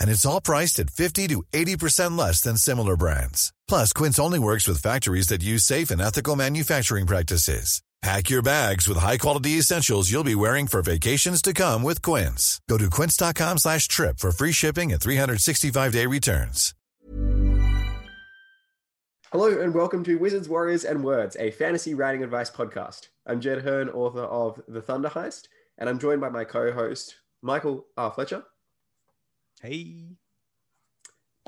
And it's all priced at 50 to 80% less than similar brands. Plus, Quince only works with factories that use safe and ethical manufacturing practices. Pack your bags with high-quality essentials you'll be wearing for vacations to come with Quince. Go to quince.com slash trip for free shipping and 365-day returns. Hello and welcome to Wizards, Warriors, and Words, a fantasy writing advice podcast. I'm Jed Herne, author of The Thunder Heist, and I'm joined by my co-host, Michael R. Fletcher. Hey.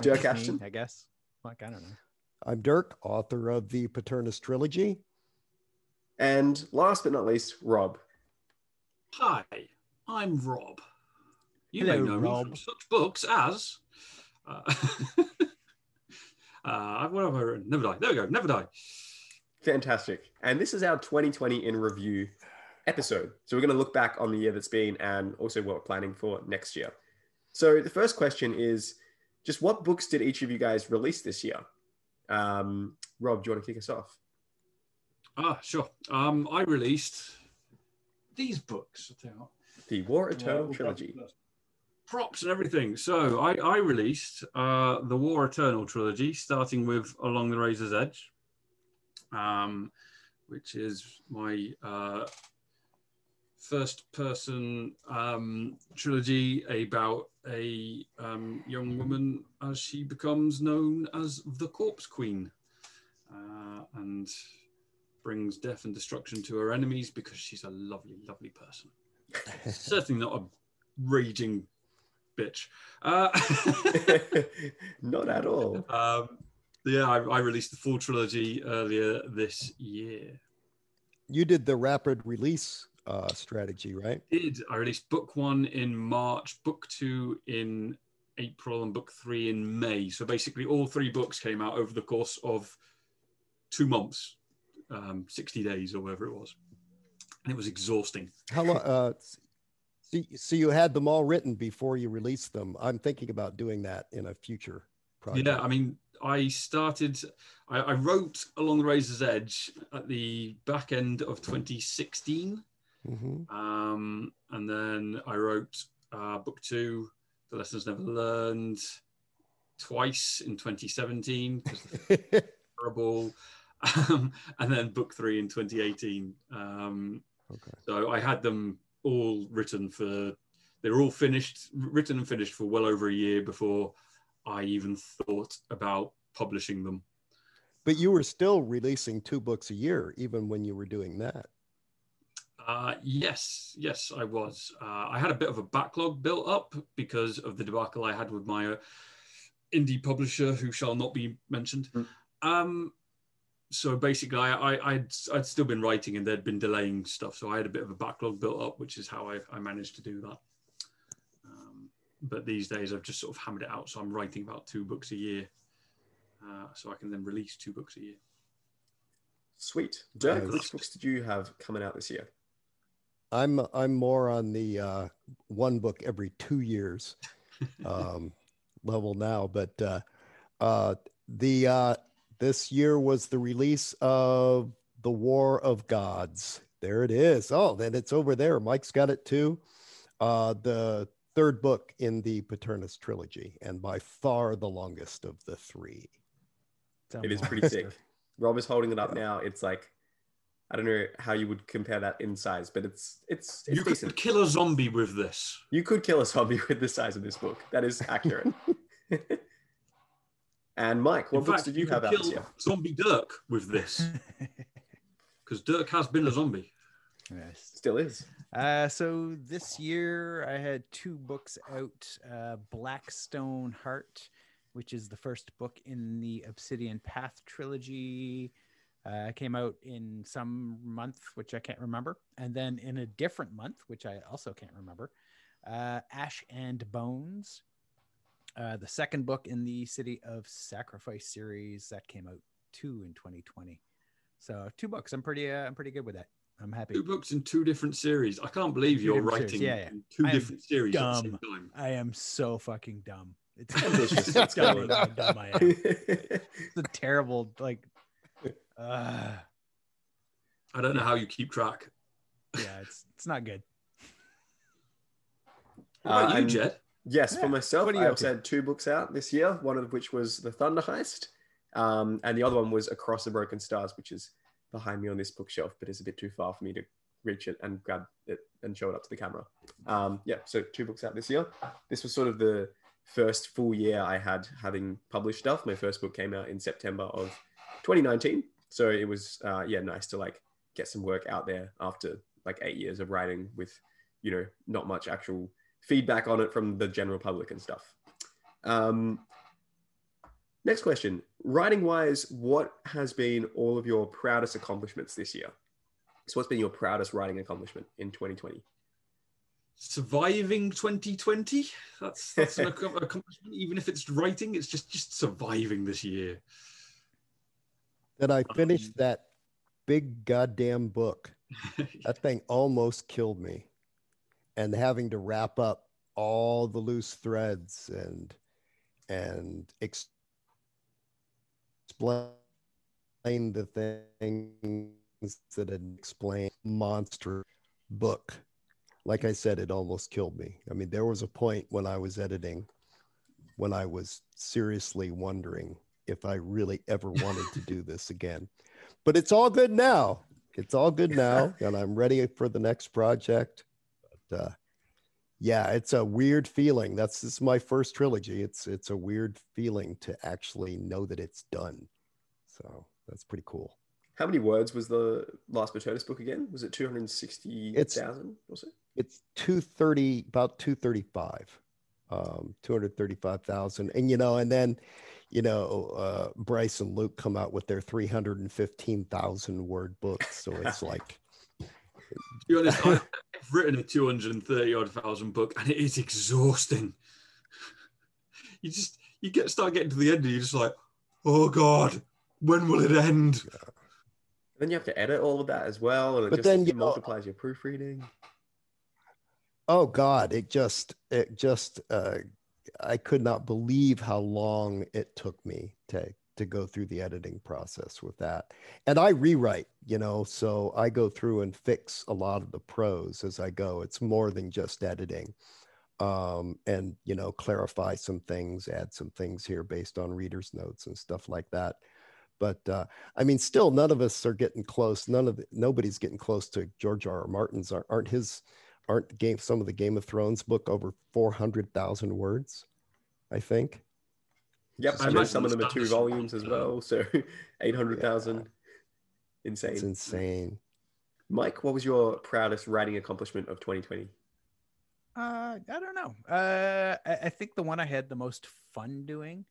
Dirk That's me, Ashton. I guess. Like, I don't know. I'm Dirk, author of the Paternus trilogy. And last but not least, Rob. Hi, I'm Rob. You Hello, may know me Rob. from such books as. Uh, uh, what have I written? Never Die. There we go. Never Die. Fantastic. And this is our 2020 in review episode. So we're going to look back on the year that's been and also what we're planning for next year. So the first question is just what books did each of you guys release this year? Um, Rob, do you want to kick us off? Ah, sure. Um, I released these books. I'll tell you what. The War Eternal Uh, trilogy. Props and everything. So I, I released uh, the War Eternal trilogy, starting with Along the Razor's Edge, um, which is my uh, first person um, trilogy about a um, young woman as she becomes known as the Corpse Queen uh, and brings death and destruction to her enemies because she's a lovely, lovely person. Certainly not a raging bitch. Uh, Not at all. um, yeah, I, I released the full trilogy earlier this year. You did the rapid release uh, strategy, right? Did I released book one in March, book two in April, and book three in May? So basically, all three books came out over the course of two months, um, sixty days or whatever it was, and it was exhausting. How long? Uh, so, so you had them all written before you released them. I'm thinking about doing that in a future project. Yeah, I mean, I started, I, I wrote Along the Razor's Edge at the back end of 2016. Mhm. Um, and then I wrote uh, book two, The Lessons Never Learned, twice in 2017, 'cause it's terrible. Um, and then book three in 2018. Um, okay. so I had them all written for, they were all finished, written and finished for well over a year before I even thought about publishing them. But you were still releasing two books a year, even when you were doing that. Uh, yes, yes, I was. Uh, I had a bit of a backlog built up because of the debacle I had with my uh, indie publisher, who shall not be mentioned. Mm. Um, so basically, I, I, I'd, I'd still been writing and they'd been delaying stuff. So I had a bit of a backlog built up, which is how I, I managed to do that. Um, but these days, I've just sort of hammered it out. So I'm writing about two books a year. Uh, so I can then release two books a year. Sweet. Dirk, Nice. which books did you have coming out this year? I'm I'm more on the uh, one book every two years um, level now, but uh, uh, the uh, this year was the release of the War of Gods. There it is. Oh, then it's over there. Mike's got it too. Uh, the third book in the Paternus trilogy, and by far the longest of the three. It is pretty sick. Rob is holding it up now. It's like I don't know how you would compare that in size, but it's it's it's you decent. could kill a zombie with this. You could kill a zombie with the size of this book. That is accurate. and Mike, what In books fact, did you could have out kill this year? Zombie Dirk with this, because Dirk has been a zombie. yes. Still is. Uh, so this year I had two books out uh, Blackstone Heart, which is the first book in the Obsidian Path trilogy. Uh, came out in some month, which I can't remember. And then in a different month, which I also can't remember, uh, Ash and Bones, uh, the second book in the City of Sacrifice series that came out two in 2020. So two books. I'm pretty. Uh, I'm pretty good with that. I'm happy. Two books in two different series. I can't believe Two you're writing yeah, yeah. two I different series at the same time. I am so fucking dumb. It's Ambitious. it's dumb dumb I am. It's a terrible like. Uh, I don't know how you keep track. yeah, it's it's not good. What about Uh, you, and- Jed? Yes, for myself, What are you I also had two books out this year. One of which was The Thunder Heist, um, and the other one was Across the Broken Stars, which is behind me on this bookshelf, but is a bit too far for me to reach it and grab it and show it up to the camera. Um, yeah, so two books out this year. This was sort of the first full year I had having published stuff. My first book came out in September of 2019, so it was uh, yeah nice to like get some work out there after like eight years of writing with you know not much actual feedback on it from the general public and stuff. Um, next question. Writing wise, what has been all of your proudest accomplishments this year? So, what's been your proudest writing accomplishment in 2020? Surviving 2020. That's that's an accomplishment. Even if it's writing, it's just just surviving this year. That I finished Um, that big goddamn book. That thing almost killed me. And having to wrap up all the loose threads and and ex- explain the things that had explained monster book. Like I said, it almost killed me. I mean, there was a point when I was editing when I was seriously wondering if I really ever wanted to do this again. But it's all good now. It's all good now, and I'm ready for the next project. But uh, yeah, it's a weird feeling. That's this is my first trilogy. It's it's a weird feeling to actually know that it's done. So that's pretty cool. How many words was the last Paternus book again? Was it 260,000 or so? It's 230, about 235, um, 235,000. And, you know, and then, you know, uh, Bryce and Luke come out with their 315,000 word books. So it's like, To be honest, I've written a 230 odd thousand book and it is exhausting. You just you get start getting to the end and you're just like, oh god, when will it end? Then you have to edit all of that as well, and it But just then, you know- multiplies your proofreading. oh God, it just, it just, uh, I could not believe how long it took me to to go through the editing process with that. And I rewrite, you know, so I go through and fix a lot of the prose as I go. It's more than just editing. Um, and you know, clarify some things, add some things here based on readers' notes and stuff like that. But uh, I mean, still, none of us are getting close. None of the, nobody's getting close to George R. R. Martin's. Aren't, aren't his aren't game some of the Game of Thrones book over four hundred thousand words? I think. Yep, I I know imagine some of the them are two volumes as well, so 800,000. Insane. It's insane. Mike, what was your proudest writing accomplishment of 2020? Uh, I don't know. Uh, I, I think the one I had the most fun doing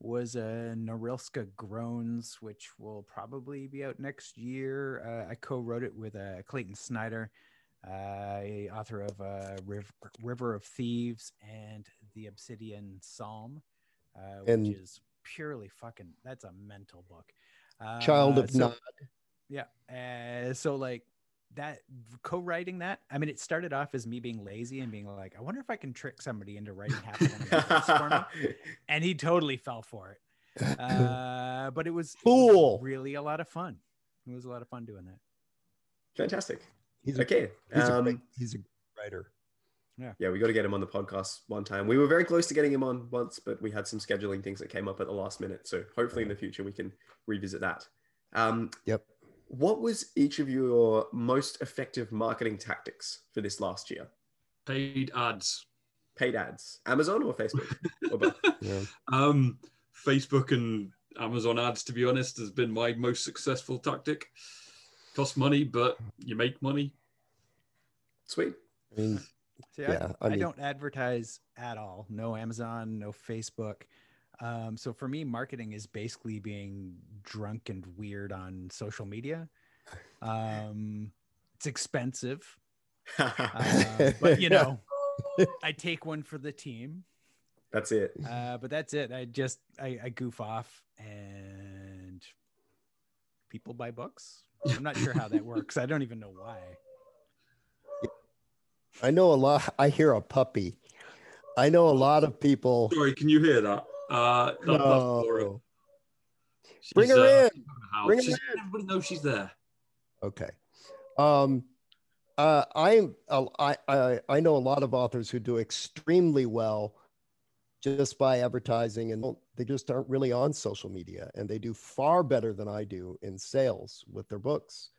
was uh, Norylska Groans, which will probably be out next year. Uh, I co-wrote it with uh, Clayton Snyder, uh, author of uh, Riv- River of Thieves and The Obsidian Psalm, uh, which is purely fucking. That's a mental book. Uh, Child of so- Nod. yeah. Uh, so like that co-writing that, I mean, it started off as me being lazy and being like, I wonder if I can trick somebody into writing half of one of my books for. And he totally fell for it. Uh, but it was, it was really a lot of fun. It was a lot of fun doing that. Fantastic. He's a, Okay. he's, a um, great, he's a great writer. yeah, we got to get him on the podcast one time. We were very close to getting him on once, but we had some scheduling things that came up at the last minute. So hopefully in the future we can revisit that. Um, Yep. what was each of your most effective marketing tactics for this last year? Paid ads. Paid ads, Amazon or Facebook? or both? Yeah. Um, Facebook and Amazon ads, to be honest, has been my most successful tactic. Cost money, but you make money. Sweet. I mean, See, Yeah, I, I I don't advertise at all. No Amazon, no Facebook. Um, so for me, marketing is basically being drunk and weird on social media. Um, it's expensive, uh, but you know, I take one for the team. That's it. Uh, but that's it. I just I, I goof off and people buy books. I'm not sure how that works. I don't even know why. I know a lot. I hear a puppy. I know a lot of people. Sorry, can you hear that? Uh, that- that's Laura. No. Bring her uh, in. at the house. Bring her She's- in. Everybody knows she's there. Okay. Um, uh, I'm uh, I, I I know a lot of authors who do extremely well just by advertising, and they just aren't really on social media, and they do far better than I do in sales with their books.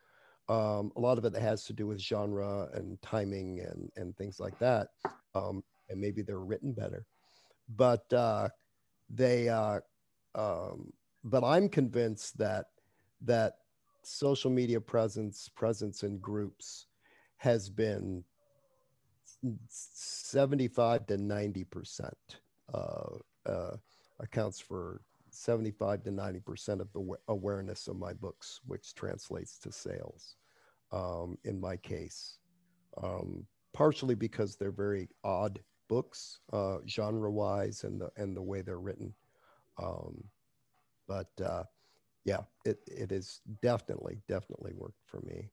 Um, a lot of it has to do with genre and timing and and things like that, um, and maybe they're written better, but uh, they. Uh, um, but I'm convinced that that social media presence presence in groups has been 75 to 90 percent accounts for 75 to 90 percent of the awareness of my books which translates to sales um, in my case um, partially because they're very odd books uh, genre wise and the and the way they're written um, but uh, yeah, it, it is definitely, definitely worked for me.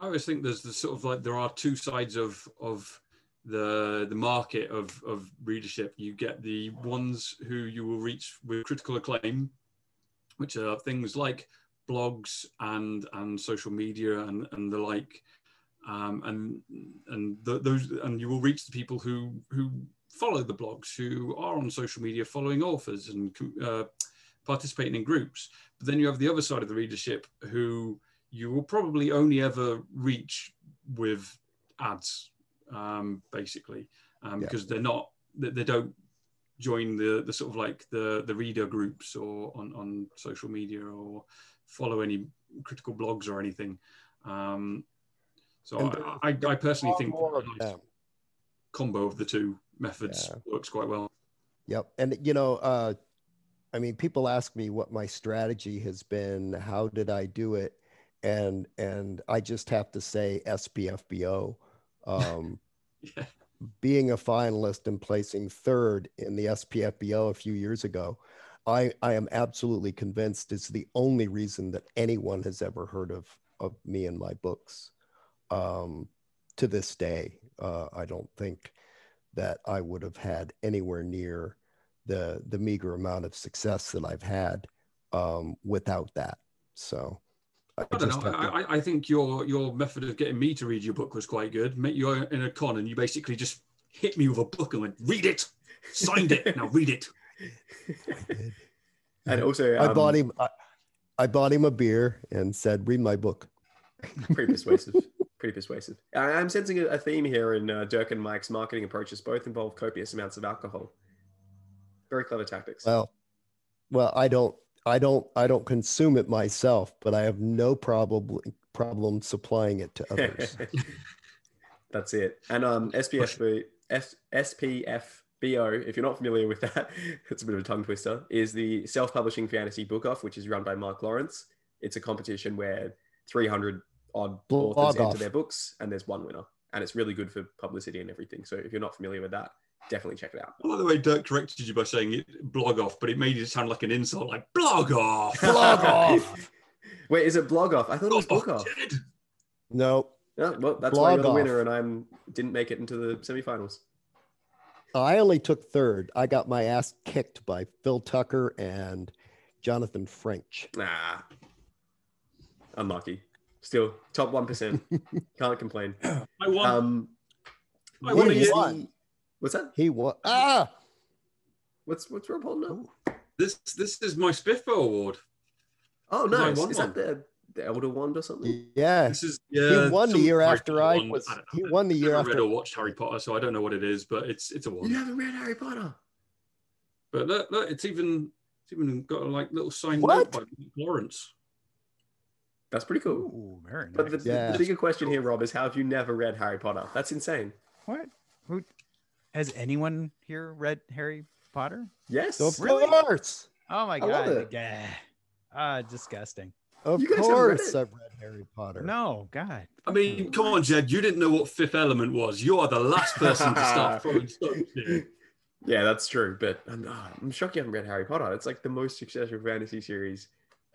I always think there's the sort of like there are two sides of of the the market of of readership. You get the ones who you will reach with critical acclaim, which are things like blogs and and social media and and the like, um, and and th- those and you will reach the people who who follow the blogs, who are on social media following authors and uh, participating in groups. But then you have the other side of the readership who you will probably only ever reach with ads, um, basically, um, Yeah. because they're not they, they don't join the the sort of like the the reader groups or on on social media or follow any critical blogs or anything. Um, so I, I, I personally think More that of a nice combo of the two methods Yeah. works quite well. Yep. And, you know, uh, I mean, people ask me what my strategy has been. How did I do it? And, and I just have to say SPFBO. Um, Yeah. being a finalist and placing third in the SPFBO a few years ago, I, I am absolutely convinced is the only reason that anyone has ever heard of, of me and my books. Um, to this day, uh, I don't think that I would have had anywhere near the the meager amount of success that I've had um, without that. So I, I don't know. I, I- I think your your method of getting me to read your book was quite good. You're in a con, and you basically just hit me with a book and went, "Read it, signed it, now read it." I did. And also, I um, bought him. I, I bought him a beer and said, "Read my book." pretty persuasive. pretty persuasive. I- I'm sensing a, a theme here in uh, Dirk and Mike's marketing approaches. Both involve copious amounts of alcohol. Very clever tactics. Well, well, I don't, I don't, I don't consume it myself, but I have no problem problem supplying it to others. That's it. And um, SPFB, S, SPFBO, if you're not familiar with that, it's a bit of a tongue twister, is the self publishing fantasy book off, which is run by Mark Lawrence. It's a competition where 300 odd Blog authors enter their books, and there's one winner. And it's really good for publicity and everything. So if you're not familiar with that, definitely check it out. By the way, Dirk corrected you by saying it blog off, but it made it sound like an insult, like blog off. Blog off. Wait, is it blog off? I thought it was book off. Jed. No, No, well, that's why you're Blog the off. winner, and I'm didn't make it into the semifinals. I only took third. I got my ass kicked by Phil Tucker and Jonathan French. Nah, unlucky. Still top one percent. Can't complain. I won. Um, I what won do you again. want? what's that? He won. Ah, What's what's Rob holding up? This this is my Spiffo award. Oh, no! nice. Is one. that the the Elder Wand or something. Yeah, This is yeah. he won the year after I one. was. don't know. He won the I've year never read or watched Harry Potter, so I don't know what it is, but it's it's a You one. haven't read Harry Potter. But look, look, it's even it's even got a like little signed What? note by Lawrence. That's pretty cool. Ooh, very But the. Yeah. the bigger question here, Rob, is how have you never read Harry Potter? That's insane. What? Who? Has anyone here read Harry Potter? Yes. Of Really? course, Oh my I love god! it. Yeah. Ah, disgusting. of You guys read course. I've read Harry Potter. No, God. I mean, come on, Jed, you didn't know what Fifth Element was. You are the last person to start throwing stones here. Yeah, that's true. But I'm, ah, I'm shocked you haven't read Harry Potter. It's like the most successful fantasy series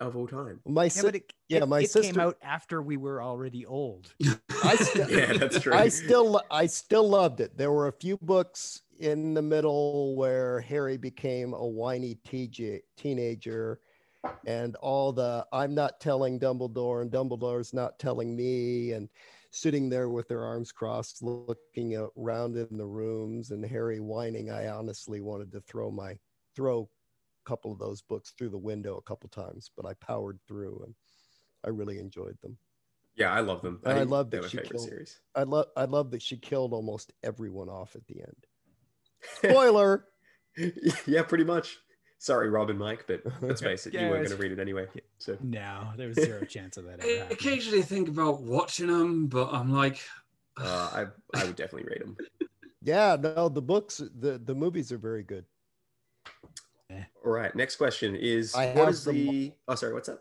of all time. My Yeah, si- but it, yeah, it, my it sister- came out after we were already old. I still, Yeah, that's true. I still, I still loved it. There were a few books in the middle where Harry became a whiny TJ, teenager, and all the "I'm not telling Dumbledore" and Dumbledore's not telling me, and sitting there with their arms crossed, looking around in the rooms, and Harry whining. I honestly wanted to throw my throw a couple of those books through the window a couple times, but I powered through, and I really enjoyed them. Yeah, I love them. And I think love that she killed- series. I love I love that she killed almost everyone off at the end. Spoiler. yeah, pretty much. Sorry, Rob and Mike, but let's face it, you weren't going to read it anyway. So No, there was zero chance of that I happening. occasionally think about watching them, but I'm like, uh, I I would definitely read them. yeah, no, the books, the the movies are very good. All right, next question is I what have is the Oh, sorry, what's that?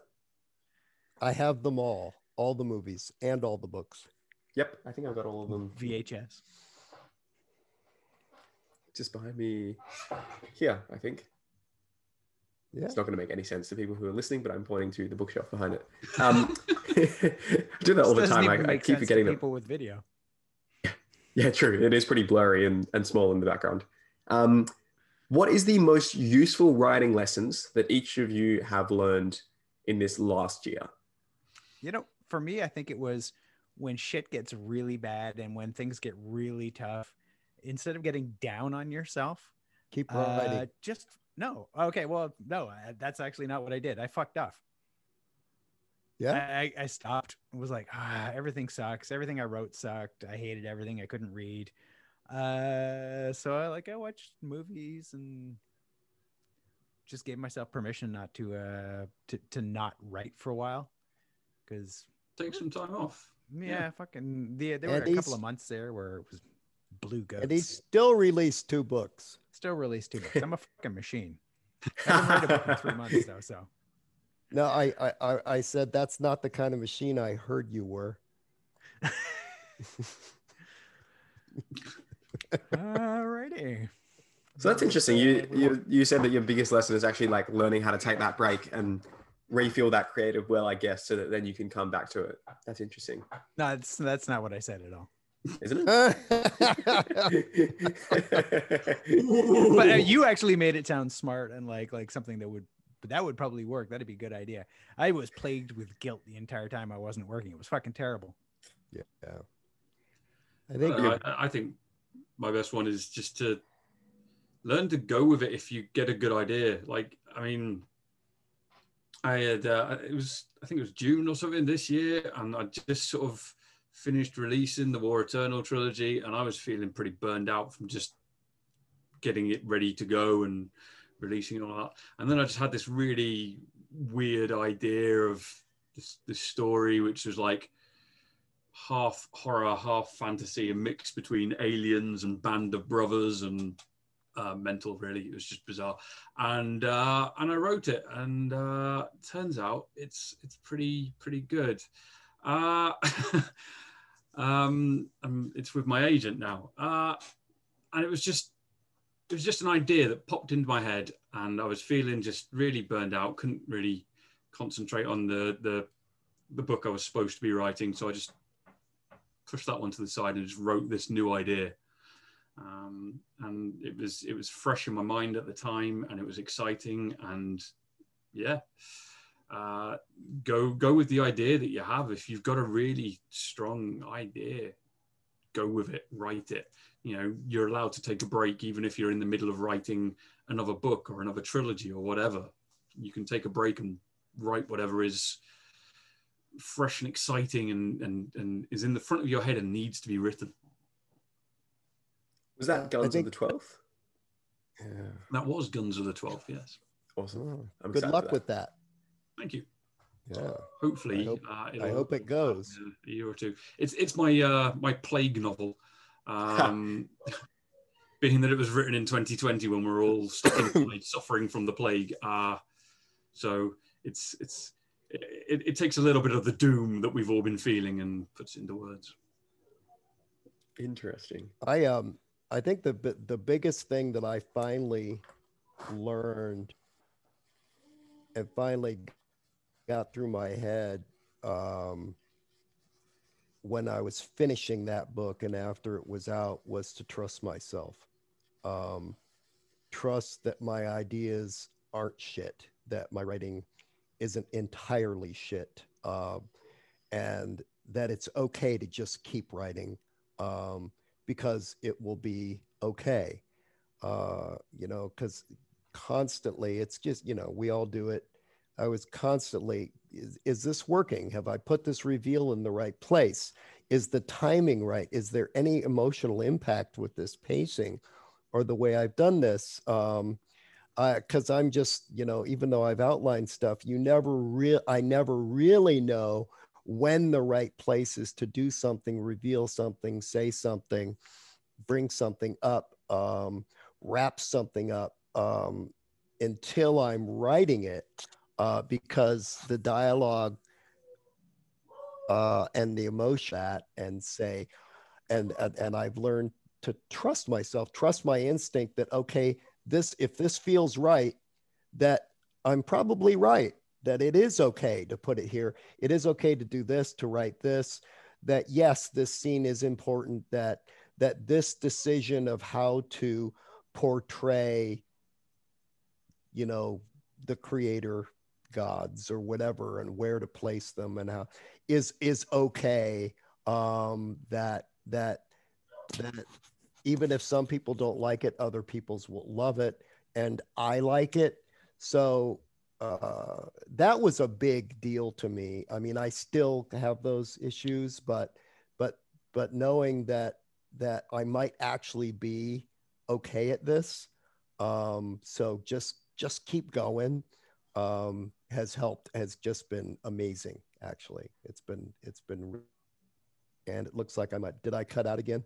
I have them all, all the movies and all the books. Yep, I think I've got all of them VHS. just behind me here, I think. Yeah. It's not going to make any sense to people who are listening, but I'm pointing to the bookshelf behind it. Um, I do that all the time. I, I keep sense to forgetting them. people with video. Yeah, true. It is pretty blurry and, and small in the background. Um, what is the most useful writing lessons that each of you have learned in this last year? You know, for me, I think it was when shit gets really bad and when things get really tough, instead of getting down on yourself, Keep uh, writing. just no. Okay, well, no, that's actually not what I did. I fucked off. yeah. I, I I stopped. It was like, ah, everything sucks. Everything I wrote sucked. I hated everything. I couldn't read. Uh, so I like I watched movies and just gave myself permission not to uh to to not write for a while, because take some time off. yeah, fucking the there were And a couple of months there where it was blue goats. And he still released two books. still released two books. I'm a fucking machine. I didn't write a book in three months though, so No, I, I, I, I said that's not the kind of machine I heard you were. alrighty. So that's interesting. You, you you said that your biggest lesson is actually like learning how to take that break and refuel that creative well, I guess, so that then you can come back to it. That's interesting, No, that's that's not what I said at all. isn't it? but uh, you actually made it sound smart and like like something that would but that would probably work that'd be a good idea i was plagued with guilt the entire time i wasn't working it was fucking terrible Yeah. I think Uh, I, I think my best one is just to learn to go with it if you get a good idea. Like, I mean, I had uh, it was I think it was June or something this year, and I just sort of finished releasing the War Eternal trilogy, and I was feeling pretty burned out from just getting it ready to go and releasing all that. And then I just had this really weird idea of this this story, which was like half horror, half fantasy, a mix between aliens and Band of Brothers and uh, mental. Really, it was just bizarre. And uh, and I wrote it, and uh, turns out it's it's pretty pretty good. Uh, um, um, it's with my agent now, uh, and it was just it was just an idea that popped into my head, and I was feeling just really burned out. Couldn't really concentrate on the the the book I was supposed to be writing, so I just pushed that one to the side and just wrote this new idea. Um, and it was it was fresh in my mind at the time, and it was exciting. And yeah, uh, go go with the idea that you have. If you've got a really strong idea, go with it. Write it. You know, you're allowed to take a break even if you're in the middle of writing another book or another trilogy or whatever. You can take a break and write whatever is fresh and exciting and, and, and is in the front of your head and needs to be written. Was that Guns think- of the Twelfth? Yeah. That was Guns of the 12th, yes. Awesome. I'm good luck that. with that. Thank you. Yeah. Hopefully, I hope- uh, I hope it goes. in a year or two. It's it's my uh, my plague novel, um, being that it was written in 2020 when we're all stuck inside suffering from the plague. Uh, so it's it's it, it takes a little bit of the doom that we've all been feeling and puts it into words. Interesting. I um I think the the biggest thing that I finally learned and finally got through my head um when I was finishing that book and after it was out was to trust myself. Um trust that my ideas aren't shit, that my writing isn't entirely shit. Um and that it's okay to just keep writing. Um because it will be okay. Uh, you know, because constantly it's just, you know, we all do it. I was constantly, is, is this working? Have I put this reveal in the right place? Is the timing right? Is there any emotional impact with this pacing or the way I've done this? Um, because I'm just, you know, even though I've outlined stuff, you never real, I never really know when the right place is to do something, reveal something, say something, bring something up, um, wrap something up um, until I'm writing it, uh, because the dialogue uh, and the emotion that and say, and and I've learned to trust myself, trust my instinct that okay, this if this feels right, that I'm probably right that it is okay to put it here. It is okay to do this, to write this, that yes, this scene is important, that that this decision of how to portray, you know, the creator gods or whatever and where to place them and how is is okay. Um that that that even if some people don't like it, other people's will love it. And I like it. So uh, that was a big deal to me. I mean, I still have those issues, but but but knowing that that I might actually be okay at this, um, so just just keep going um, has helped. Has just been amazing. Actually, it's been it's been, and it looks like I might. Did I cut out again?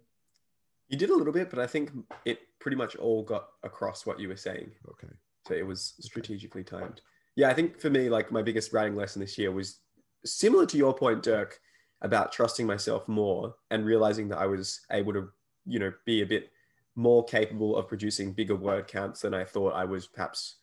You did a little bit, but I think it pretty much all got across what you were saying. Okay. So it was strategically timed. Yeah, I think for me, like my biggest writing lesson this year was similar to your point, Dirk, about trusting myself more and realizing that I was able to, you know, be a bit more capable of producing bigger word counts than I thought I was perhaps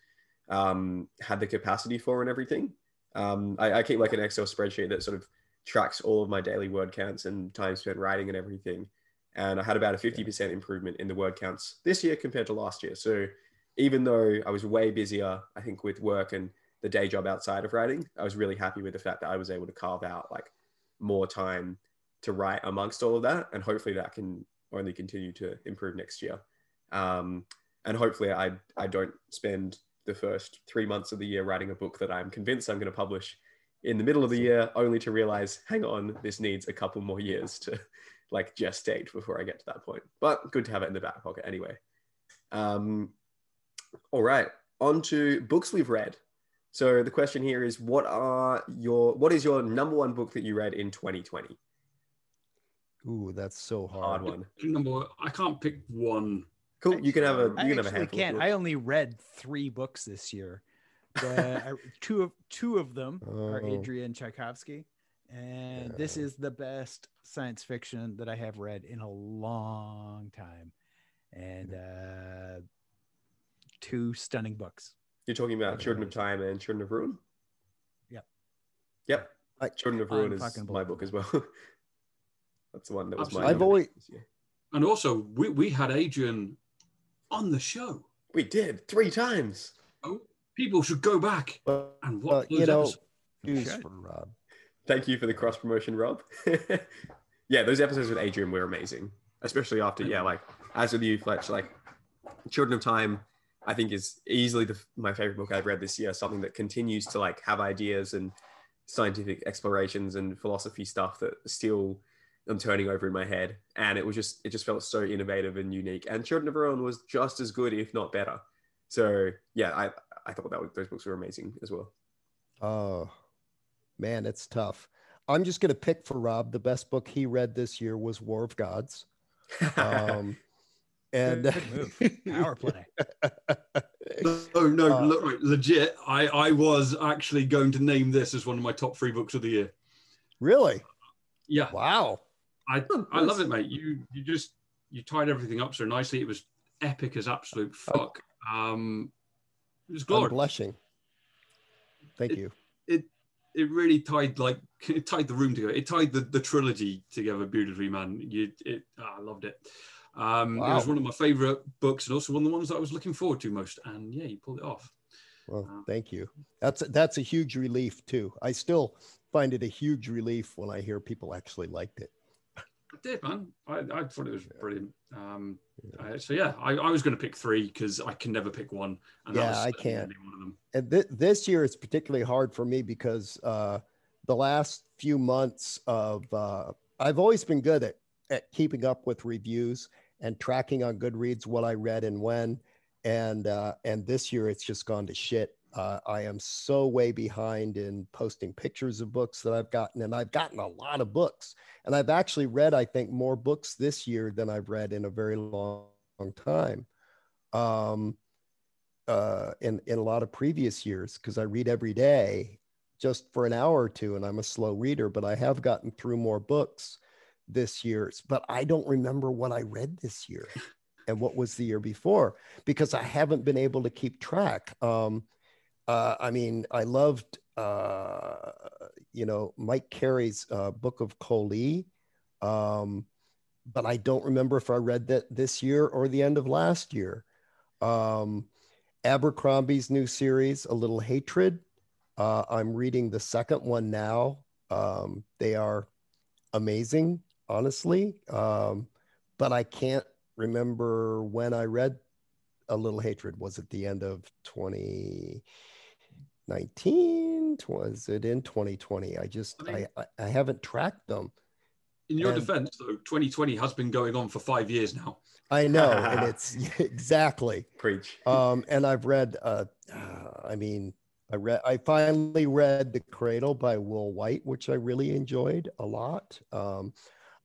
um, had the capacity for and everything. Um, I, I keep like an Excel spreadsheet that sort of tracks all of my daily word counts and time spent writing and everything. And I had about a 50% improvement in the word counts this year compared to last year. So even though I was way busier, I think with work and the day job outside of writing, I was really happy with the fact that I was able to carve out like more time to write amongst all of that. And hopefully that can only continue to improve next year. Um, and hopefully I, I don't spend the first three months of the year writing a book that I'm convinced I'm going to publish in the middle of the year, only to realize, hang on, this needs a couple more years to like gestate before I get to that point. But good to have it in the back pocket anyway. Um, all right, on to books we've read. So the question here is, what are your what is your number one book that you read in 2020? Ooh, that's so hard. Hard one. Number one, I can't pick one. Cool. You can have a you I can have a actually handful. can't. I only read three books this year. The, I, two of two of them are Oh. Adrian Tchaikovsky, and this is the best science fiction that I have read in a long time, and uh, two stunning books. You're talking about Children of Time and Children of Ruin. Yep. Yep. I- Children of Ruin is Unfucking my book as well. That's the one that was my. Absolutely. I've always. And also, we, we had Adrian on the show. We did three times. Oh, people should go back and uh, watch you know, episodes. choose Should. for Rob. Thank you for the cross promotion, Rob. yeah, those episodes with Adrian were amazing, especially after yeah, like as with you, Fletch. Like Children of Time, I think is easily the, my favorite book I've read this year. Something that continues to like have ideas and scientific explorations and philosophy stuff that still I'm turning over in my head. And it was just it just felt so innovative and unique. And Children of Ruin was just as good, if not better. So yeah, I I thought that was, those books were amazing as well. Oh man, it's tough. I'm just gonna pick for Rob. The best book he read this year was War of Gods. Um, and Good move. Power play. No, no, Uh, look, right, legit. I, I was actually going to name this as one of my top three books of the year. really? Yeah, Wow. I Oh, I love it, mate. You you just you tied everything up so nicely. It was epic as absolute fuck. Um, it was I'm blushing. Thank It- you. It really tied like it tied the room together. It tied the, the trilogy together beautifully, man. You it ah, I loved it. Um, It was one of my favorite books and also one of the ones that I was looking forward to most. And yeah, you pulled it off. Well, Wow. thank you. That's that's a huge relief too. I still find it a huge relief when I hear people actually liked it. Did, man. I, I thought it was brilliant. Um, uh, so yeah, I, I was going to pick three because I can never pick one. And Yeah, was I can't. gonna One of them. And th- this year it's particularly hard for me because uh, the last few months of uh, I've always been good at at keeping up with reviews and tracking on Goodreads what I read and when. And uh, and this year it's just gone to shit. Uh, I am so way behind in posting pictures of books that I've gotten, and I've gotten a lot of books. And I've actually read, I think, more books this year than I've read in a very long, long time. Um, uh, in in a lot of previous years because I read every day just for an hour or two, and I'm a slow reader. But I have gotten through more books this year. But I don't remember what I read this year and what was the year before because I haven't been able to keep track. Um, uh, I mean, I loved uh, you know Mike Carey's uh, Book of Koli. Um, but I don't remember if I read that this year or the end of last year. Um, Abercrombie's new series, A Little Hatred. Uh, I'm reading the second one now. Um, they are amazing, honestly. Um, but I can't remember when I read A Little Hatred. Was it the end of 2019? Was it in 2020? I just, I mean- I, I, I haven't tracked them. In your And- defense, though, 2020 has been going on for five years now. I know, and it's exactly. Preach. um, and I've read. Uh, uh, I mean, I read. I finally read *The Cradle* by Will Wight, which I really enjoyed a lot. Um,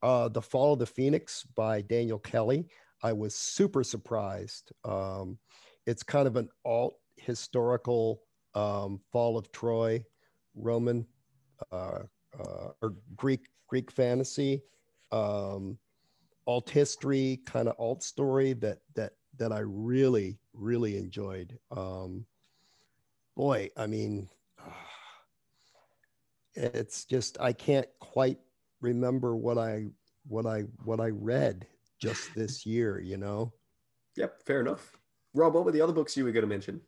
uh, *The Fall of the Phoenix* by Daniel Kelly. I was super surprised. Um, it's kind of an alt historical um, fall of Troy, Roman uh, uh, or Greek Greek fantasy. Um, alt history kind of alt story that that that I really really enjoyed. Um, boy, I mean, it's just I can't quite remember what I what I what I read just this year. You know, Yep, fair enough. Rob, what were the other books you were going to mention?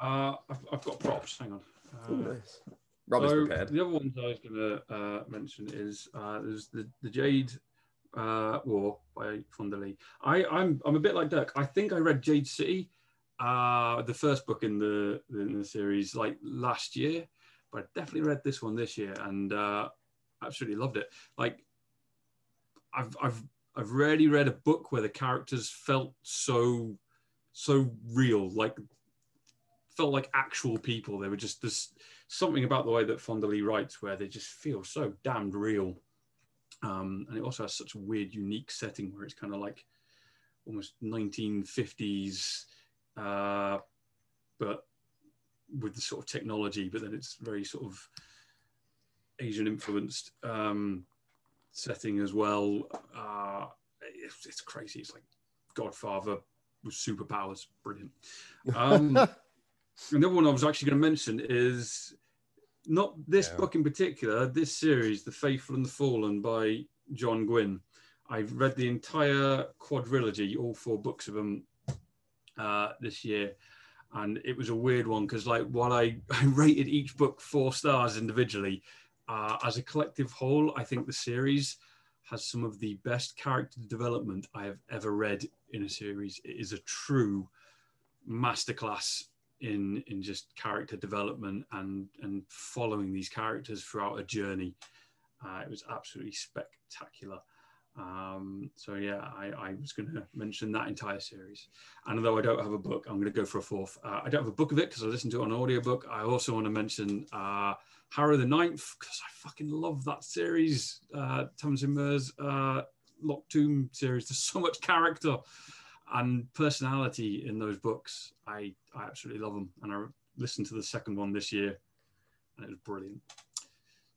Uh, I've, I've got props. Hang on. Uh, Oh, nice. Rob is prepared. The other ones I was going to uh, mention is uh, there's the, the Jade uh, War by Fonda Lee. I, I'm I'm a bit like Dirk. I think I read Jade City, uh, the first book in the in the series, like last year, but I definitely read this one this year and uh, absolutely loved it. Like I've I've I've rarely read a book where the characters felt so so real, like felt like actual people. They were just this something about the way that Fonda Lee writes where they just feel so damned real. Um, and it also has such a weird, unique setting where it's kind of like almost 1950s, uh, but with the sort of technology, but then it's very sort of Asian influenced um, setting as well. Uh, it's, it's crazy. It's like Godfather with superpowers. Brilliant. Um, and the other one I was actually going to mention is not this Yeah. book in particular, this series, The Faithful and the Fallen by John Gwynne. I've read the entire quadrilogy, all four books of them uh, this year. And it was a weird one because, like, while I, I rated each book four stars individually, uh, as a collective whole, I think the series has some of the best character development I have ever read in a series. It is a true masterclass in in just character development and and following these characters throughout a journey. Uh, it was absolutely spectacular. Um, so yeah, I, I was going to mention that entire series. And although I don't have a book, I'm going to go for a fourth. Uh, I don't have a book of it because I listened to it on audiobook. I also want to mention uh, Harrow the Ninth because I fucking love that series. Uh, Tamsin Muir's uh, Locked Tomb series. There's so much character and personality in those books. I, I absolutely love them. And I listened to the second one this year and it was brilliant.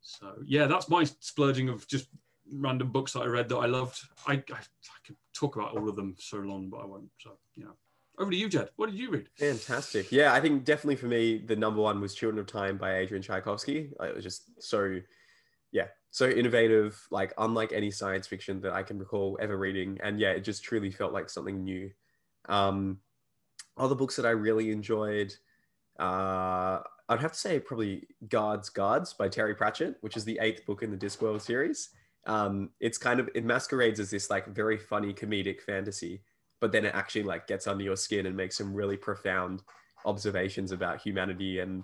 So yeah, that's my splurging of just random books that I read that I loved. I, I, I could talk about all of them so long, but I won't. So you know, over to you, Jed. What did you read? Fantastic. Yeah, I think definitely for me, the number one was Children of Time by Adrian Tchaikovsky. It was just so, yeah, so innovative, like unlike any science fiction that I can recall ever reading. And yeah, it just truly felt like something new. Um, other books that I really enjoyed, uh, I'd have to say probably Guards Guards by Terry Pratchett, which is the eighth book in the Discworld series. Um, it's kind of it masquerades as this like very funny comedic fantasy, but then it actually like gets under your skin and makes some really profound observations about humanity and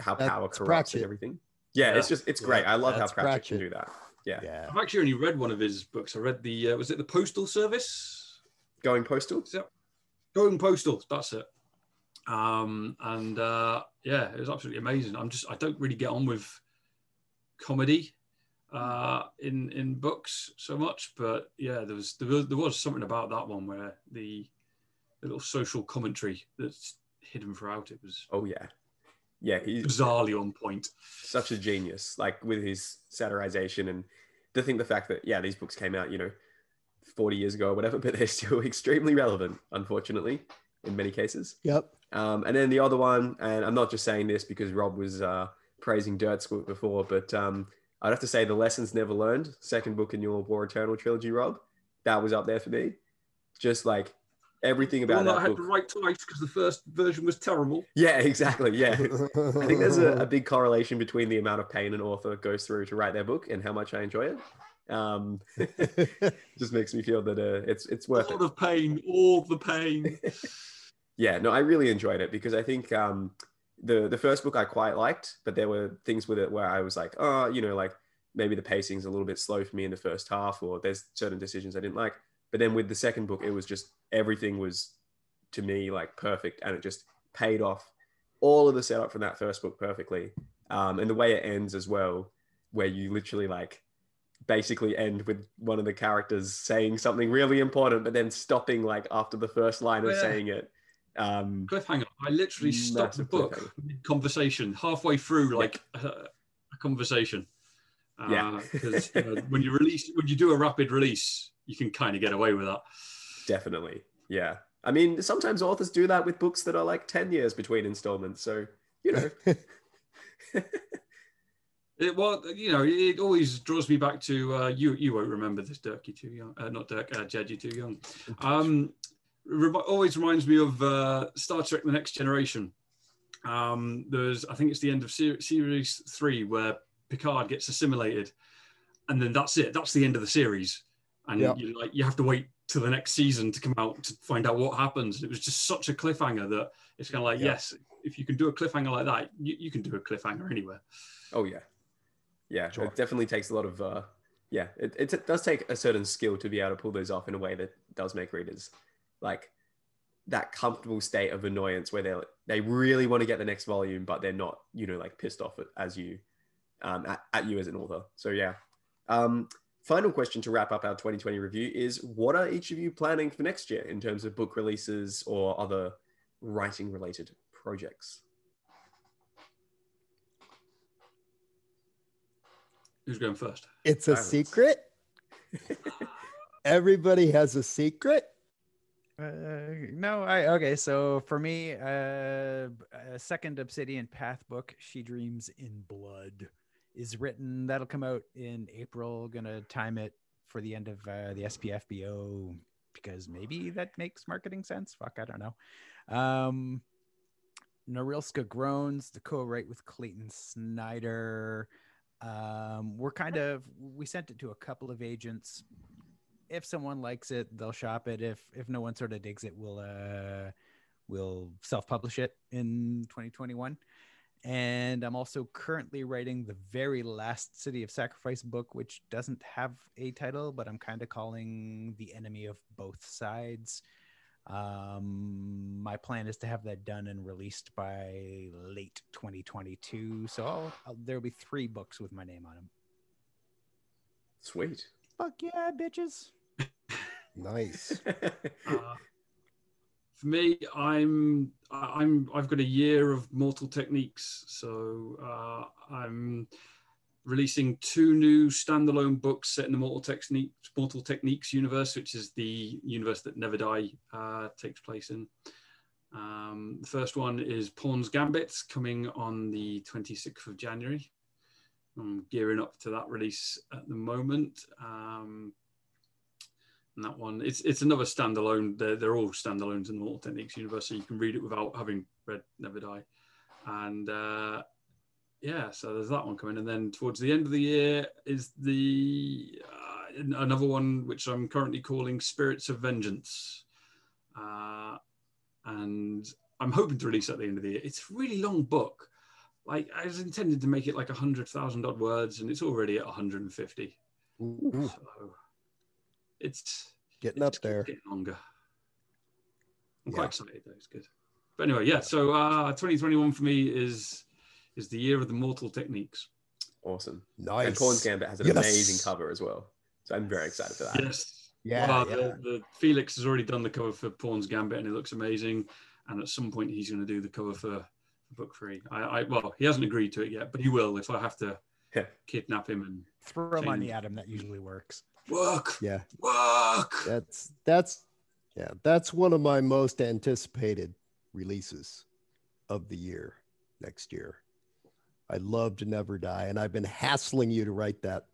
how That's power corrupts Pratchett. and everything. Yeah, Yeah. it's just it's Yeah, great. I love how that's Pratchett, Pratchett. can do that. Yeah. Yeah. I've actually only read one of his books. I read the uh, was it the Postal Service? Going postal. Is that Going Postal? That's it. Um, and uh, yeah, it was absolutely amazing. I'm just I don't really get on with comedy uh, in in books so much, but yeah, there was there was, there was something about that one where the, the little social commentary that's hidden throughout it was Oh yeah. Yeah, he's bizarrely on point. such a genius, like with his satirization and to think the fact that yeah, these books came out, you know, 40 years ago or whatever, but they're still extremely relevant, unfortunately, in many cases. Yep. Um, and then the other one, and I'm not just saying this because Rob was uh, praising Dirt Squid before, but um, I'd have to say The Lessons Never Learned, second book in your War Eternal trilogy, Rob, that was up there for me. Just like everything The about one that I had book. to write twice because the first version was terrible. Yeah, exactly. Yeah. I think there's a, a big correlation between the amount of pain an author goes through to write their book and how much I enjoy it. Um, just makes me feel that uh, it's it's worth all it. the pain, all the pain. Yeah, no, I really enjoyed it because I think um, the the first book I quite liked, but there were things with it where I was like, oh, you know, like maybe the pacing's a little bit slow for me in the first half, or there's certain decisions I didn't like. But then with the second book, it was just everything was to me like perfect, and it just paid off all of the setup from that first book perfectly, um, and the way it ends as well, where you literally like basically end with one of the characters saying something really important, but then stopping like after the first line of Yeah. saying it. Um, Cliffhanger. I literally stopped the book conversation, halfway through like a, a conversation. Uh, Yeah. because know, when you release, when you do a rapid release, you can kind of get away with that. Definitely. Yeah. I mean, sometimes authors do that with books that are like 10 years between installments. So, you know, It well, you know, it always draws me back to uh, you. You won't remember this, Dirk. You're too young. Uh, not Dirk. Uh, Jed. You're too young. Um, rem- always reminds me of uh, Star Trek: The Next Generation. Um, there's, I think it's the end of ser- series three where Picard gets assimilated, and then that's it. That's the end of the series, and Yeah. you like you have to wait till the next season to come out to find out what happens. It was just such a cliffhanger that it's kind of like, Yeah. yes, if you can do a cliffhanger like that, you, you can do a cliffhanger anywhere. oh, yeah. Yeah. Sure. It definitely takes a lot of, uh, yeah, it, it, it does take a certain skill to be able to pull those off in a way that does make readers like that comfortable state of annoyance where they they really want to get the next volume, but they're not, you know, like pissed off at, as you, um, at, at you as an author. So, yeah. Um, final question to wrap up our 2020 review is what are each of you planning for next year in terms of book releases or other writing related projects? Who's going first? It's a Silence. secret. Everybody has a secret. Uh, no, I okay. So for me, uh, a second Obsidian Path book, She Dreams in Blood, is written. That'll come out in April. Gonna time it for the end of uh, the SPFBO because maybe that makes marketing sense. Fuck, I don't know. Um, Norylska Groans, the co-write with Clayton Snyder. Um, we're kind of we sent it to a couple of agents if someone likes it, they'll shop it. If if no one sort of digs it, we'll uh we'll self-publish it in 2021 and i'm also currently writing the very last city of sacrifice book which doesn't have a title but i'm kind of calling the enemy of both sides um my plan is to have that done and released by late 2022 so I'll, I'll, there'll be three books with my name on them Sweet. fuck yeah bitches Nice. Uh, for me, I'm I'm I've got a year of Mortal Techniques, so uh, I'm releasing two new standalone books set in the Mortal Techniques Mortal Techniques universe, which is the universe that Never Die uh, takes place in. Um, the first one is Pawn's Gambit, coming on the 26th of January. I'm gearing up to that release at the moment. Um, and that one, it's it's another standalone. They're, they're all standalones in the Mortal Techniques universe, so you can read it without having read Never Die. And uh, yeah, so there's that one coming. And then towards the end of the year is the uh, another one which I'm currently calling Spirits of Vengeance. Uh, and I'm hoping to release at the end of the year. It's a really long book. Like I was intended to make it like a hundred thousand odd words, and it's already at 150. Ooh, So it's getting it up there. getting longer. I'm Yeah. quite excited though. It's good. But anyway, yeah. So uh, 2021 for me is is the year of the Mortal Techniques. awesome. Nice. And Pawn's Gambit has an Yes. amazing cover as well. So I'm very excited for that. Yes. Yeah, Well, yeah. The, the Felix has already done the cover for Pawn's Gambit, and it looks amazing. And at some point, he's going to do the cover for, for book three. I, I well, he hasn't agreed to it yet, but he will if I have to Yeah. kidnap him and throw money at him that usually works work, Yeah, work. that's that's yeah, that's one of my most anticipated releases of the year next year. I love to never die, and I've been hassling you to write that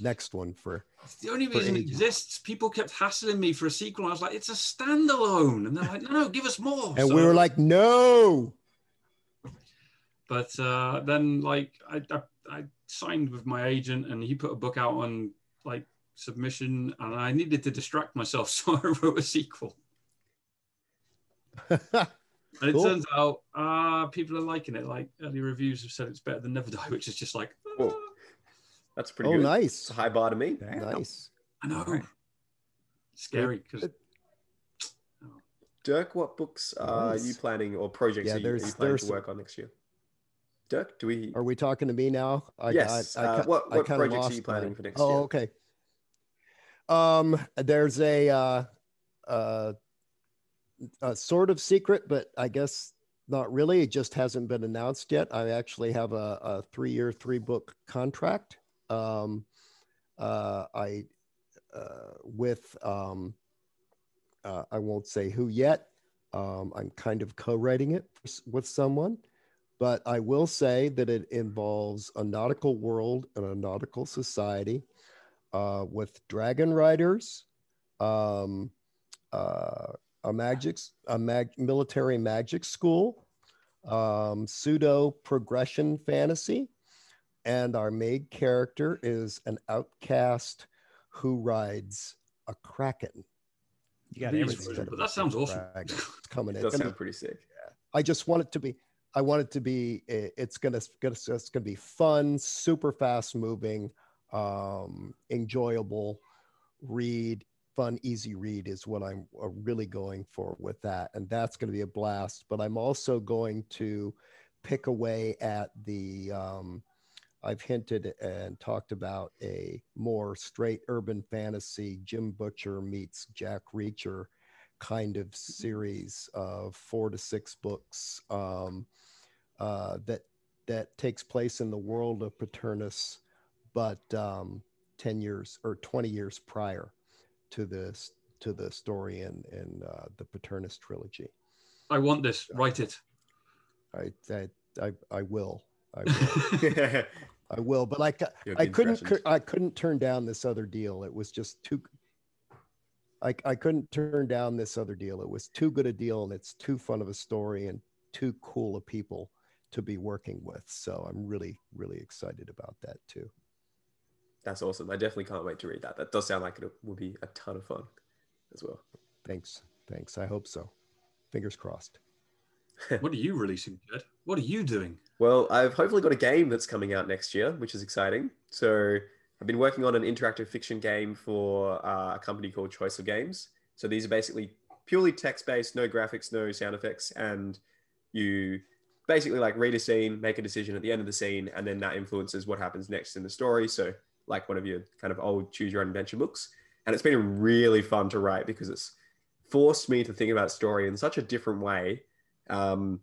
next one for It's the only reason it exists. People kept hassling me for a sequel. I was like, it's a standalone. And they're like, no, no, give us more. and So- we were like, no. but uh, then like I, I, I signed with my agent and he put a book out on like submission and I needed to distract myself. So I wrote a sequel. And it Cool. turns out uh, people are liking it. Like early reviews have said it's better than Never Die, which is just like, Whoa. That's pretty oh, good. nice, It's a high bar to me. Damn. nice. I know. Alright. Scary because Dirk, what books are Nice. you planning or projects Yeah, are, you, are you planning to work on next year? Dirk, do we? Are we talking to me now? I, yes. I, I, uh, ki- what what kinda projects are you planning my- for next oh, year? Oh, okay. Um, there's a uh, uh, a sort of secret, but I guess not really. It just hasn't been announced yet. I actually have a, a three-year, three-book contract. Um, uh, I uh, with um, uh, I won't say who yet. Um, I'm kind of co-writing it with someone, but I will say that it involves a nautical world and a nautical society uh, with dragon riders, um, uh, a magic, a mag, military magic school, um, pseudo progression fantasy, and our main character is an outcast who rides a kraken. you got everything but that sounds awesome. Dragon. It's coming It does It's gonna sound pretty sick. I just want it to be. I want it to be. It's gonna. gonna it's gonna be fun, super fast moving, um, enjoyable read. Fun, easy read is what I'm uh, really going for with that, and that's going to be a blast. But I'm also going to pick away at the. Um, I've hinted and talked about a more straight urban fantasy. Jim Butcher meets Jack Reacher kind of series of four to six books um, uh, that that takes place in the world of Paternus, but um, ten years or twenty years prior to this to the story in in uh, the Paternus trilogy. I want this. Write it. I I I, I will. I will. I will, but I, I couldn't, I couldn't turn down this other deal. It was just too, I, I couldn't turn down this other deal. It was too good a deal and it's too fun of a story and too cool of people to be working with. So I'm really, really excited about that too. That's awesome. I definitely can't wait to read that. That does sound like it will be a ton of fun as well. Thanks. Thanks. I hope so. Fingers crossed. what are you releasing, Jed? What are you doing? Well, I've hopefully got a game that's coming out next year, which is exciting. So I've been working on an interactive fiction game for uh, a company called Choice of Games. So these are basically purely text-based, no graphics, no sound effects, and you basically like read a scene, make a decision at the end of the scene, and then that influences what happens next in the story. So like one of your kind of old choose your own adventure books. And it's been really fun to write because it's forced me to think about story in such a different way. Um,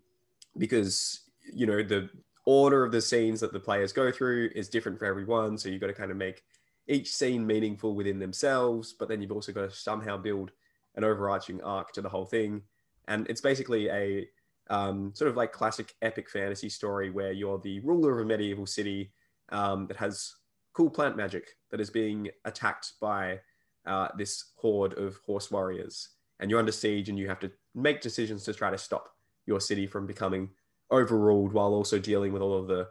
because you know the order of the scenes that the players go through is different for everyone. So you've got to kind of make each scene meaningful within themselves, but then you've also got to somehow build an overarching arc to the whole thing. And it's basically a um, sort of like classic epic fantasy story where you're the ruler of a medieval city um, that has cool plant magic that is being attacked by uh, this horde of horse warriors. And you're under siege and you have to make decisions to try to stop your city from becoming overruled while also dealing with all of the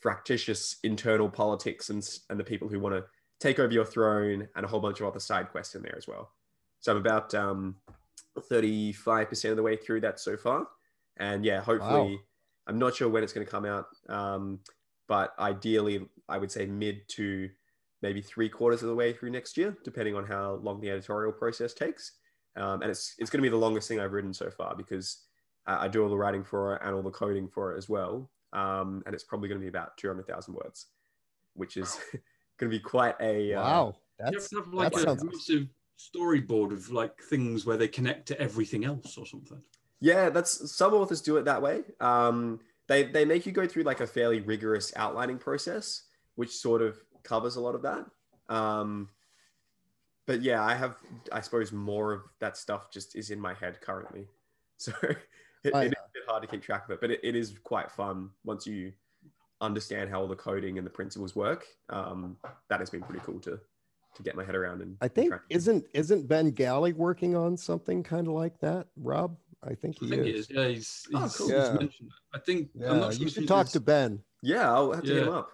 fractious internal politics and, and the people who want to take over your throne and a whole bunch of other side quests in there as well. So I'm about um, 35% of the way through that so far. And yeah, hopefully, wow. I'm not sure when it's going to come out, um, but ideally, I would say mid to maybe three quarters of the way through next year, depending on how long the editorial process takes. Um, and it's, it's going to be the longest thing I've written so far because uh, I do all the writing for it and all the coding for it as well. Um, and it's probably going to be about 200,000 words, which is going to be quite a. Uh, wow. Uh, that's, you have, have like that a sounds... massive storyboard of like things where they connect to everything else or something. Yeah, that's some authors do it that way. Um, they they make you go through like a fairly rigorous outlining process, which sort of covers a lot of that. Um, but yeah, I have I suppose more of that stuff just is in my head currently, so it, it is a bit hard to keep track of it. But it, it is quite fun once you understand how all the coding and the principles work. Um, that has been pretty cool to to get my head around. And I think isn't isn't Ben Galley working on something kind of like that, Rob? I think he I think is. is. Yeah, he's, oh, he's, oh, cool. yeah. mentioned I think yeah, I'm not sure you should talk is... to Ben. Yeah, I'll have to yeah. get him up.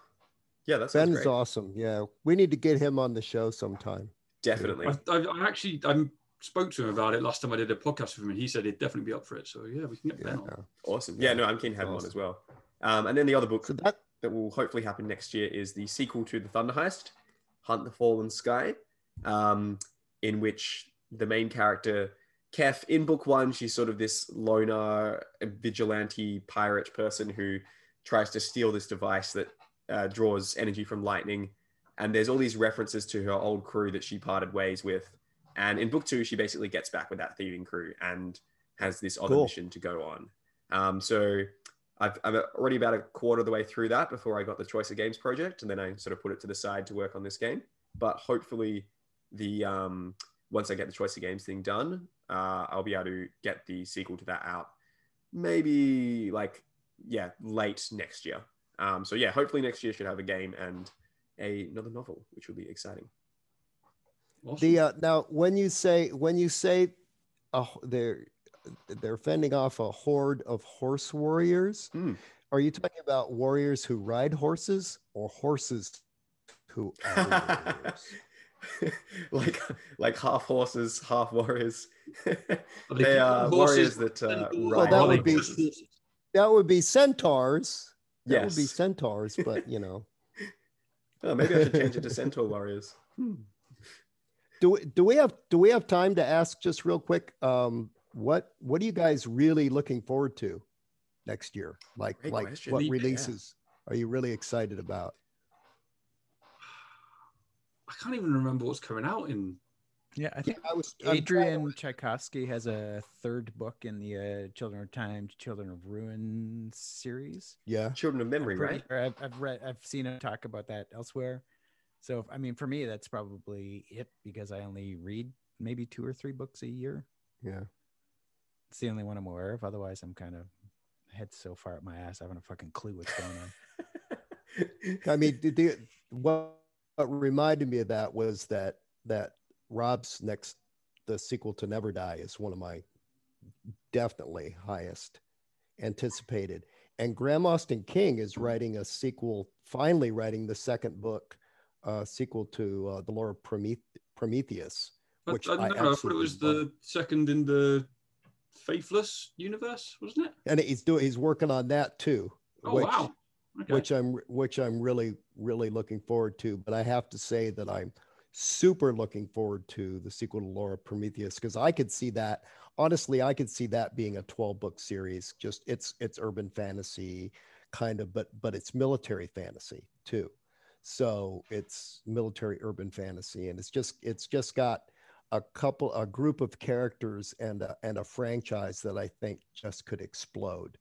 Yeah, that's Ben's is awesome. Yeah, we need to get him on the show sometime. Definitely. I, I, I actually I spoke to him about it last time I did a podcast with him, and he said he'd definitely be up for it. So yeah, we can get Ben on. Awesome. Yeah, no, I'm keen to have awesome. him on as well. Um, and then the other book so that... that will hopefully happen next year is the sequel to the Thunder Heist, Hunt the Fallen Sky, um, in which the main character Kef, in book one, she's sort of this loner vigilante pirate person who tries to steal this device that uh, draws energy from lightning. And there's all these references to her old crew that she parted ways with. And in book two, she basically gets back with that thieving crew and has this other cool. mission to go on. Um, so I've, I'm already about a quarter of the way through that before I got the Choice of Games project. And then I sort of put it to the side to work on this game. But hopefully, the um, once I get the Choice of Games thing done, uh, I'll be able to get the sequel to that out maybe like yeah late next year um, so yeah hopefully next year should have a game and a, another novel which will be exciting awesome. the uh, now when you say when you say uh, they're they're fending off a horde of horse warriors mm. are you talking about warriors who ride horses or horses who are warriors like like half horses, half warriors. they are warriors that uh, well, that would be that would be centaurs. That yes. would be centaurs, but you know. oh, maybe I should change it to centaur warriors. Hmm. Do do we have do we have time to ask just real quick? Um, what what are you guys really looking forward to next year? Like Great like question. what releases yeah. are you really excited about? I can't even remember what's coming out in. Yeah, I think yeah, I was, Adrian Tchaikovsky has a third book in the uh, Children of Time, Children of Ruin series. Yeah, Children of Memory, right? I've, I've read, I've seen him talk about that elsewhere. So, I mean, for me, that's probably it because I only read maybe two or three books a year. Yeah, it's the only one I'm aware of. Otherwise, I'm kind of head so far up my ass, I haven't a fucking clue what's going on. I mean, did the what what reminded me of that was that that Rob's next the sequel to Never Die is one of my definitely highest anticipated. And Graham Austin King is writing a sequel, finally writing the second book, uh, sequel to uh, the lore of Prometh- Prometheus. Which I, I, I, I thought it was the second in the Faithless Universe, wasn't it? and he's doing he's working on that too. Oh which, wow. Okay. which I'm which I'm really really looking forward to. But I have to say that I'm super looking forward to the sequel to Lore of Prometheus because I could see that honestly I could see that being a 12 book series. Just it's it's urban fantasy kind of, but but it's military fantasy too. So it's military urban fantasy, and it's just it's just got a couple a group of characters and a, and a franchise that I think just could explode.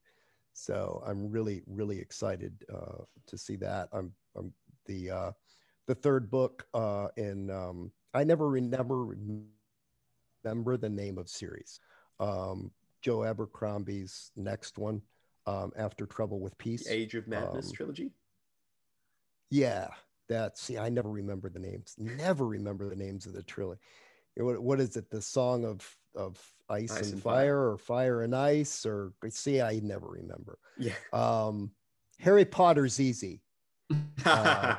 So I'm really really excited uh, to see that. I'm, I'm the uh, the third book uh, in um, I never remember remember the name of series. Um, Joe Abercrombie's next one um, after Trouble with Peace. The Age of Madness Um, trilogy. Yeah, that's see, I never remember the names. Never remember the names of the trilogy. What, what is it? The song of of ice, Ice and, and fire, Fire. or fire and ice, or see, I never remember. Yeah. Um, Harry Potter's easy. yeah,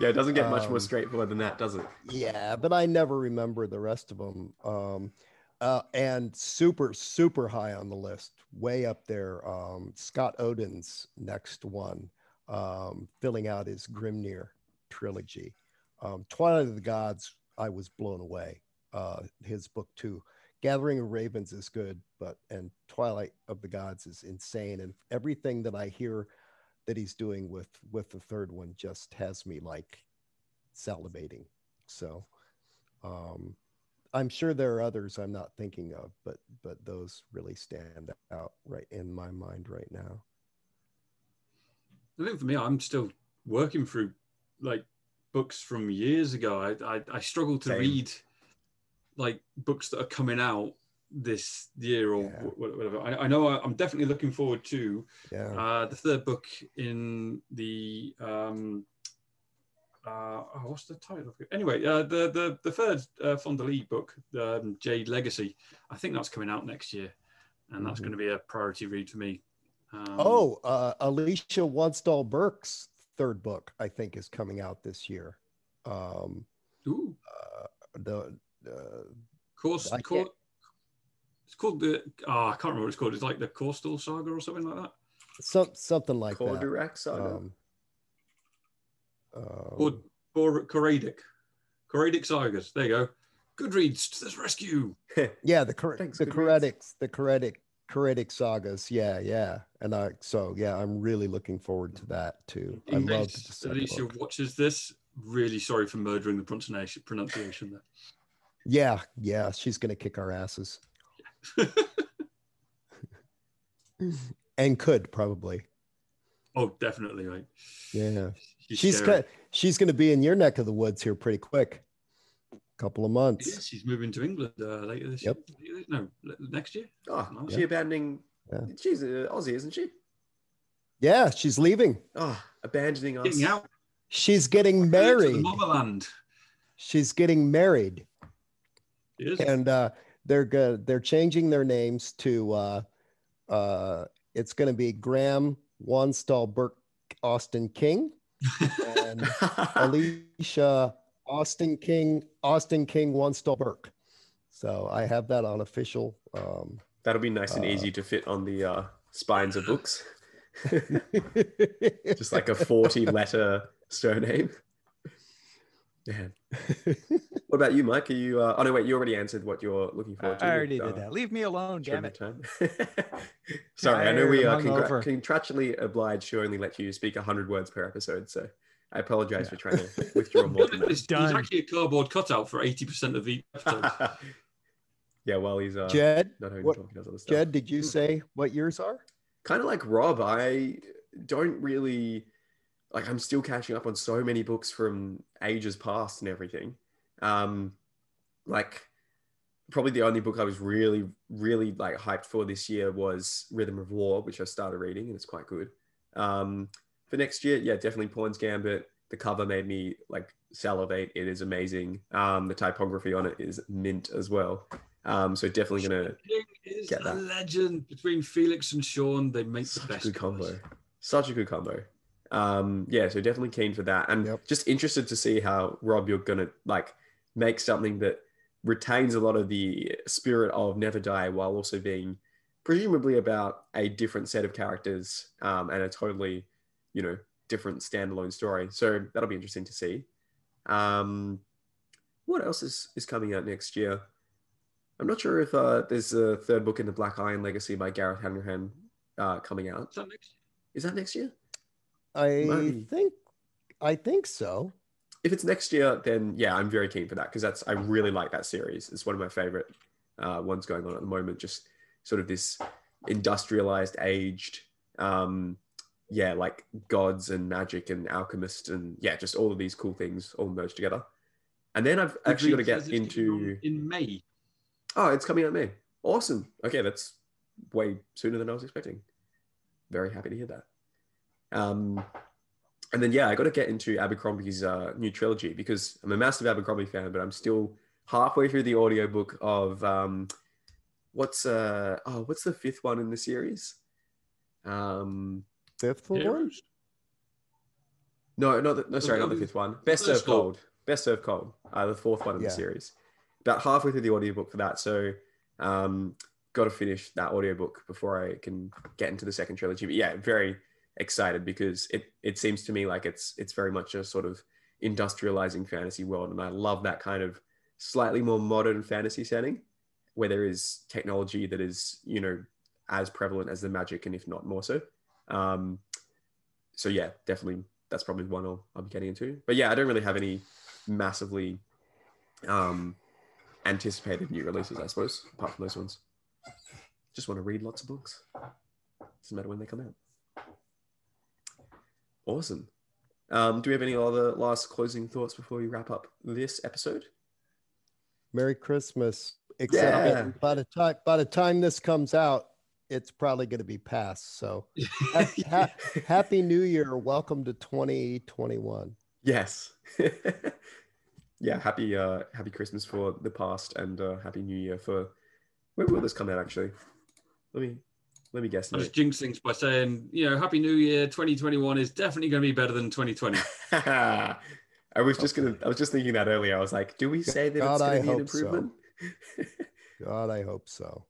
it doesn't get much um, more straightforward than that, does it? Yeah, but I never remember the rest of them. Um, uh, and super, super high on the list, way up there. Um, Scott Oden's next one, um, filling out his Grimnir trilogy. Um, Twilight of the Gods, I was blown away. Uh, his book too. Gathering of Ravens is good, but and Twilight of the Gods is insane. And everything that I hear that he's doing with with the third one just has me like salivating. So um, I'm sure there are others I'm not thinking of, but but those really stand out right in my mind right now. I think for me, I'm still working through like books from years ago. I I, I struggle to Same. read like books that are coming out this year or Yeah. whatever. I, I know I'm definitely looking forward to Yeah. uh, the third book in the um, uh, oh, what's the title of it? Anyway, uh, the the the third uh, Fonda Lee book, um, Jade Legacy. I think that's coming out next year, and that's Mhm. going to be a priority read for me. Um, oh, uh, Alicia Wanstall Burke's third book, I think, is coming out this year. Um, ooh, uh, the uh, course, I cour- can't- it's called the. Oh, I can't remember what it's called. It's like the Coastal Saga or something like that. some something like that. Cordurak Saga. Um, Or um, or Coradic, Coradic Sagas. There you go. Goodreads to the rescue. yeah, the Cor- Thanks, the good Coredic the Coredic Coredic sagas. Yeah, yeah, and I so yeah, I'm really looking forward to that too. I love case the Alicia book. watches this, really sorry for murdering the pronunciation pronunciation there. Yeah, yeah, she's gonna kick our asses and could probably. oh, definitely. right. Yeah, she's, she's scary. got, she's gonna be in your neck of the woods here pretty quick. A couple of Yeah, months. she's moving to England uh, later this Yep. year. No, next year. Oh, Nice. she abandoning. Yeah. She's uh, Aussie, isn't she? Yeah, she's leaving. Oh, abandoning us. Getting out She's getting to the married. motherland. She's getting married. It is. and uh, they're good. They're changing their names to. Uh, uh, it's going to be Graham Wanstall Burke Austin King and Alicia Austin King Austin King Wanstall Burke. So I have that on official. Um, That'll be nice and Uh, easy to fit on the uh, spines of books. Just like a 40 letter surname. Man. What about you, Mike? Are you? Uh, oh no, wait. You already answered what you're looking forward to. I already with, did uh, that. Leave me alone, damn it. Sorry, I know we are Tired, congra- contractually obliged to only let you speak 100 words per episode. So I apologize for trying to withdraw more than He's, that. he's Done. actually a cardboard cutout for 80% of each episode. yeah, well, he's uh, Jed, not what- talking does other stuff. Jed, did you say what yours are? kind of like Rob, I don't really like. I'm still catching up on so many books from ages past and everything. Um, like probably the only book I was really, really like hyped for this year was Rhythm of War, which I started reading and it's quite good. Um, for next year, yeah, definitely Pawn's Gambit. The cover made me like salivate. It is amazing. Um, the typography on it is mint as well. Um, so definitely gonna King is Get a that. legend between Felix and Sean. They make the such a best good combo. Such a good combo. Um, yeah, so definitely keen for that, and Yep. just interested to see how Rob you're gonna like make something that retains a lot of the spirit of Never Die while also being presumably about a different set of characters um, and a totally, you know, different standalone story. So that'll be interesting to see. Um, what else is, is coming out next year? I'm not sure if uh, there's a third book in the Black Iron Legacy by Gareth Hanrahan uh, coming out. Is that next? Is that next year? I Maybe. think, I think so. If it's next year, then yeah, I'm very keen for that because that's I really like that series. It's one of my favorite uh, ones going on at the moment. Just sort of this industrialized, aged, um, yeah, like gods and magic and alchemists and yeah, just all of these cool things all merged together. And then I've actually got to get says it's coming into in May. Oh, it's coming out May. Awesome. Okay, that's way sooner than I was expecting. Very happy to hear that. Um, and then yeah, I got to get into Abercrombie's uh, new trilogy because I'm a massive Abercrombie fan, but I'm still halfway through the audiobook of um, what's uh oh what's the fifth one in the series? Um, Fifth one. Heroes. no, not the, no, sorry, not the fifth one. Best First Served Cold. Best Served Cold. Uh, the fourth one in Yeah. the series. About halfway through the audiobook for that. So, um, got to finish that audiobook before I can get into the second trilogy. But yeah, very excited because it it seems to me like it's it's very much a sort of industrializing fantasy world, and I love that kind of slightly more modern fantasy setting where there is technology that is you know as prevalent as the magic, and if not more so. Um, so yeah, definitely that's probably one I'll, I'll be getting into. But yeah, I don't really have any massively um, anticipated new releases, I suppose, apart from those ones. Just want to read lots of books. Doesn't matter when they come out. Awesome. Um, do we have any other last closing thoughts before we wrap up this episode? Merry Christmas. Except Yeah. by the time by the time this comes out, it's probably going to be past. So ha- ha- happy New Year. Welcome to 2021. Yes. yeah, happy uh happy Christmas for the past and uh happy New Year for when will this come out actually? Let me let me guess. I now. just jinx things by saying, you know, Happy New Year 2021 is definitely going to be better than 2020. I was just gonna I was just thinking that earlier. I was like, do we say that God, it's gonna be an hope so. improvement? God, I hope so.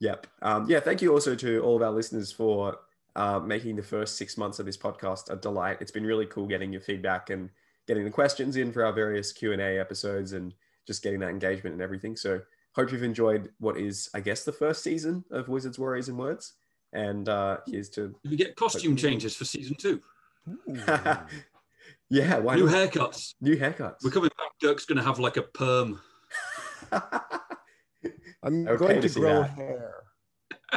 Yep. Um, yeah. Thank you also to all of our listeners for uh, making the first six months of this podcast a delight. It's been really cool getting your feedback and getting the questions in for our various Q and A episodes and just getting that engagement and everything. So hope you've enjoyed what is, I guess, the first season of Wizards, Warriors, and Words. And uh, here's to we get costume changes for season two, yeah, why new not? haircuts. new haircuts. We're coming back. Dirk's going to have like a perm. I'm Okay going to to grow that. hair.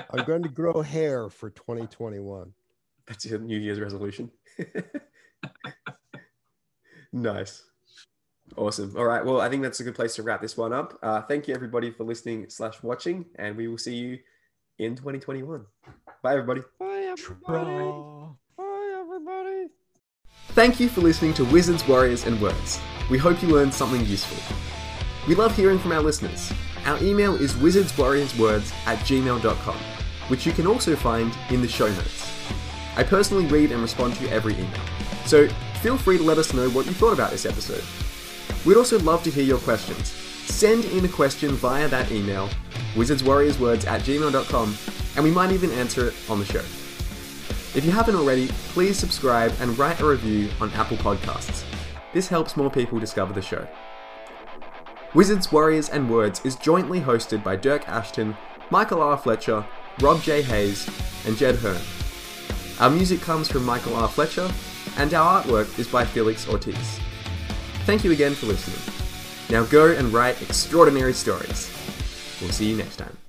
I'm going to grow hair for 2021. That's your New Year's resolution. nice. Awesome. All right. Well, I think that's a good place to wrap this one up. Uh, thank you, everybody, for listening slash watching, and we will see you in 2021. Bye, everybody. Bye, everybody. Bye, everybody. Thank you for listening to Wizards, Warriors, and Words. We hope you learned something useful. We love hearing from our listeners. Our email is wizardswarriorswords at gmail.com, which you can also find in the show notes. I personally read and respond to every email, so feel free to let us know what you thought about this episode. We'd also love to hear your questions. Send in a question via that email, wizardswarriorswords at gmail.com, and we might even answer it on the show. If you haven't already, please subscribe and write a review on Apple Podcasts. This helps more people discover the show. Wizards, Warriors, and Words is jointly hosted by Dirk Ashton, Michael R. Fletcher, Rob J. Hayes, and Jed Herne. Our music comes from Michael R. Fletcher, and our artwork is by Felix Ortiz. Thank you again for listening. Now go and write extraordinary stories. We'll see you next time.